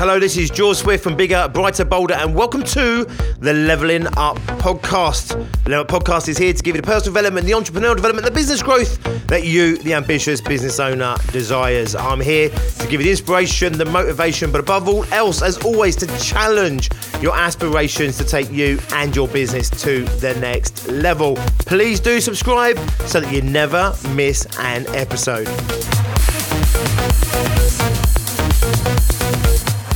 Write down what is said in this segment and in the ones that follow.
Hello, this is George Swift from Bigger, Brighter, Bolder, and welcome to the Leveling Up podcast. The Level Up podcast is here to give you the personal development, the entrepreneurial development, the business growth that you, the ambitious business owner, desires. I'm here to give you the inspiration, the motivation, but above all else, as always, to challenge your aspirations to take you and your business to the next level. Please do subscribe so that you never miss an episode.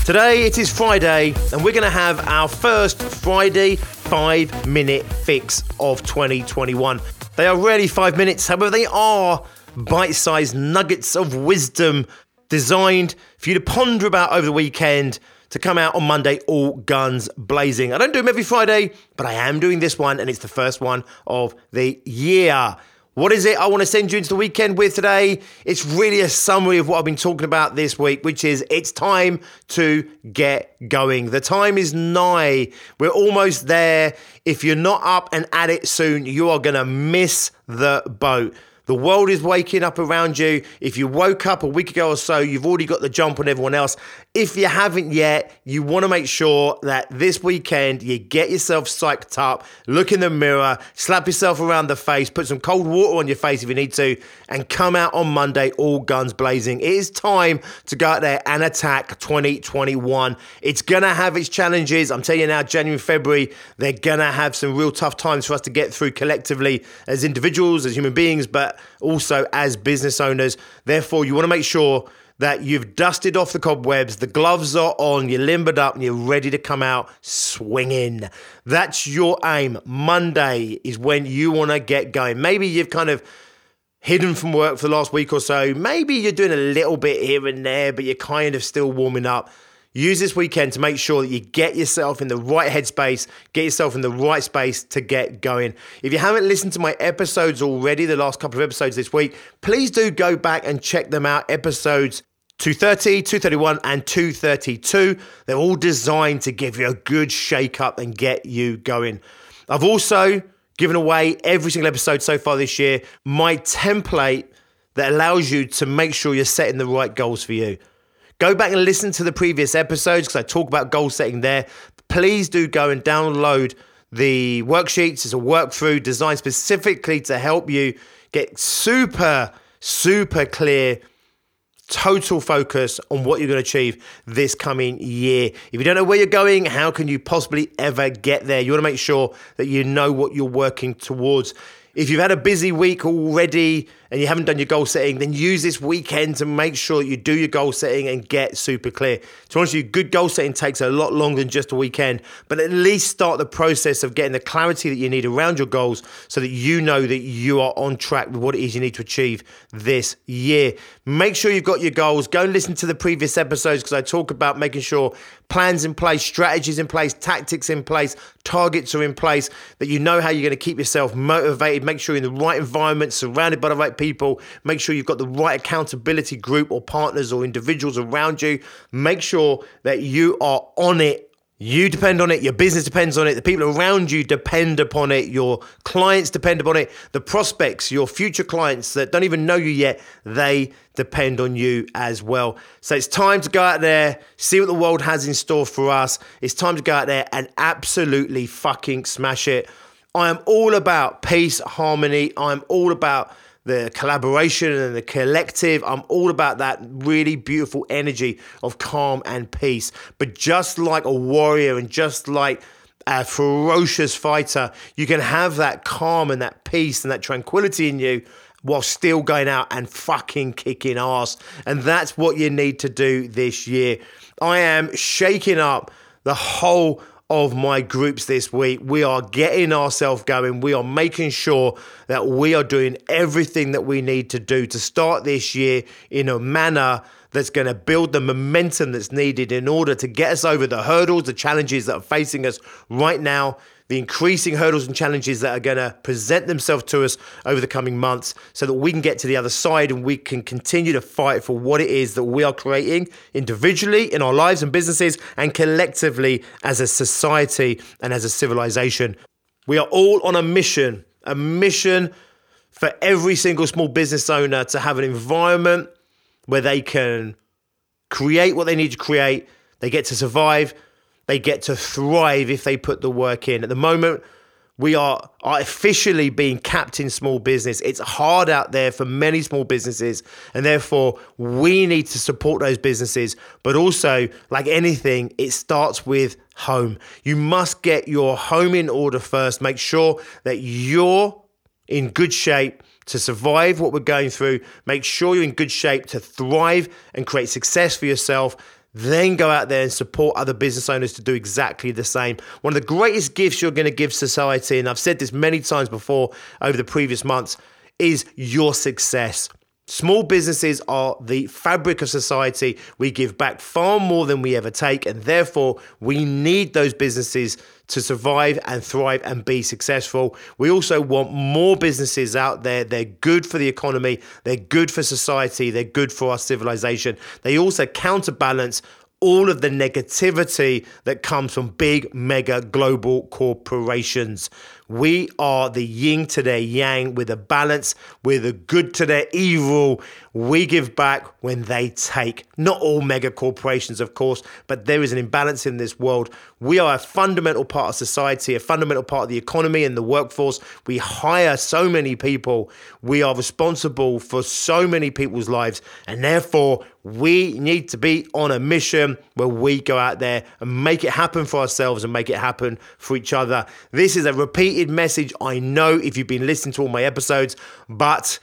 Today it is Friday, and we're going to have our first Friday five minute fix of 2021. They are rarely five minutes, however, they are bite sized nuggets of wisdom designed for you to ponder about over the weekend to come out on Monday, all guns blazing. I don't do them every Friday, but I am doing this one, and it's the first one of the year. What is it I want to send you into the weekend with today? It's really a summary of what I've been talking about this week, which is it's time to get going. The time is nigh. We're almost there. If you're not up and at it soon, you are going to miss the boat. The world is waking up around you. If you woke up a week ago or so, you've already got the jump on everyone else. If you haven't yet, you want to make sure that this weekend you get yourself psyched up, look in the mirror, slap yourself around the face, put some cold water on your face if you need to, and come out on Monday all guns blazing. It is time to go out there and attack 2021. It's going to have its challenges. I'm telling you now, January, February, they're going to have some real tough times for us to get through collectively as individuals, as human beings, but also as business owners. Therefore, you want to make sure that you've dusted off the cobwebs, the gloves are on, you're limbered up, and you're ready to come out swinging. That's your aim. Monday is when you want to get going. Maybe you've kind of hidden from work for the last week or so. Maybe you're doing a little bit here and there, but you're kind of still warming up. Use this weekend to make sure that you get yourself in the right headspace, get yourself in the right space to get going. If you haven't listened to my episodes already, the last couple of episodes this week, please do go back and check them out. Episodes 230, 231, and 232. They're all designed to give you a good shake up and get you going. I've also given away every single episode so far this year my template that allows you to make sure you're setting the right goals for you. Go back and listen to the previous episodes because I talk about goal setting there. Please do go and download the worksheets. It's a work through designed specifically to help you get super, super clear total focus on what you're going to achieve this coming year. If you don't know where you're going, how can you possibly ever get there? You want to make sure that you know what you're working towards. If you've had a busy week already and you haven't done your goal setting, then use this weekend to make sure you do your goal setting and get super clear. To be honest with you, good goal setting takes a lot longer than just a weekend, but at least start the process of getting the clarity that you need around your goals so that you know that you are on track with what it is you need to achieve this year. Make sure you've got your goals. Go and listen to the previous episodes because I talk about making sure plans in place, strategies in place, tactics in place, targets are in place, that you know how you're going to keep yourself motivated, make sure you're in the right environment, surrounded by the right people, make sure you've got the right accountability group or partners or individuals around you, make sure that you are on it. You depend on it, your business depends on it, the people around you depend upon it, your clients depend upon it, the prospects, your future clients that don't even know you yet, they depend on you as well. So it's time to go out there, see what the world has in store for us. It's time to go out there and absolutely fucking smash it. I am all about peace, harmony. I'm all about the collaboration and the collective. I'm all about that really beautiful energy of calm and peace. But just like a warrior and just like a ferocious fighter, you can have that calm and that peace and that tranquility in you while still going out and fucking kicking ass. And that's what you need to do this year. I am shaking up the whole of my groups this week. We are getting ourselves going. We are making sure that we are doing everything that we need to do to start this year in a manner that's going to build the momentum that's needed in order to get us over the hurdles, the challenges that are facing us right now the increasing hurdles and challenges that are going to present themselves to us over the coming months so that we can get to the other side and we can continue to fight for what it is that we are creating individually in our lives and businesses and collectively as a society and as a civilization. We are all on a mission, a mission for every single small business owner to have an environment where they can create what they need to create, they get to survive, they get to thrive if they put the work in. At the moment, we are artificially being capped in small business. It's hard out there for many small businesses, and therefore we need to support those businesses. But also, like anything, it starts with home. You must get your home in order first. Make sure that you're in good shape to survive what we're going through. Make sure you're in good shape to thrive and create success for yourself then go out there and support other business owners to do exactly the same. One of the greatest gifts you're going to give society, and I've said this many times before over the previous months, is your success. Small businesses are the fabric of society. We give back far more than we ever take, and therefore we need those businesses to survive and thrive and be successful. We also want more businesses out there. They're good for the economy, they're good for society, they're good for our civilization. They also counterbalance all of the negativity that comes from big, mega global corporations. We are the yin to their yang. We're the balance. We're the good to their evil. We give back when they take. Not all mega corporations, of course, but there is an imbalance in this world. We are a fundamental part of society, a fundamental part of the economy and the workforce. We hire so many people. We are responsible for so many people's lives. And therefore, we need to be on a mission where we go out there and make it happen for ourselves and make it happen for each other. This is a repeated message, I know, if you've been listening to all my episodes, but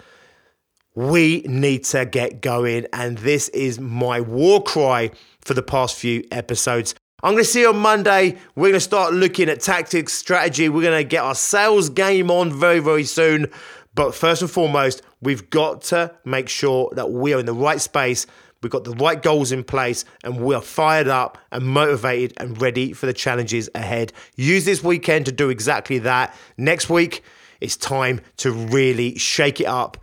we need to get going. And this is my war cry for the past few episodes. I'm going to see you on Monday. We're going to start looking at tactics, strategy. We're going to get our sales game on very, very soon. But first and foremost, we've got to make sure that we are in the right space We've got the right goals in place and we are fired up and motivated and ready for the challenges ahead. Use this weekend to do exactly that. Next week, it's time to really shake it up,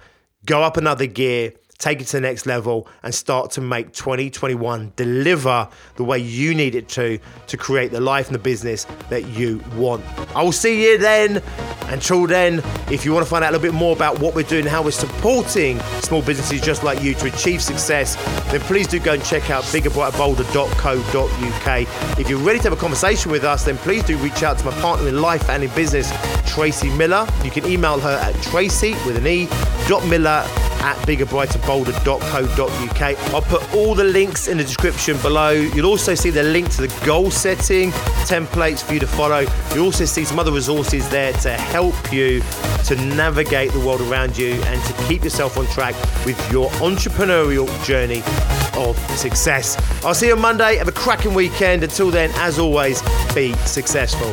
go up another gear take it to the next level, and start to make 2021 deliver the way you need it to to create the life and the business that you want. I will see you then. Until then, if you want to find out a little bit more about what we're doing, how we're supporting small businesses just like you to achieve success, then please do go and check out biggerbrighterbolder.co.uk. If you're ready to have a conversation with us, then please do reach out to my partner in life and in business, Tracey Miller. You can email her at tracy with an e dot miller at biggerbrighterbolder.co.uk. I'll put all the links in the description below. You'll also see the link to the goal setting templates for you to follow. You'll also see some other resources there to help you to navigate the world around you and to keep yourself on track with your entrepreneurial journey of success. I'll see you on Monday. Have a cracking weekend. Until then, as always, be successful.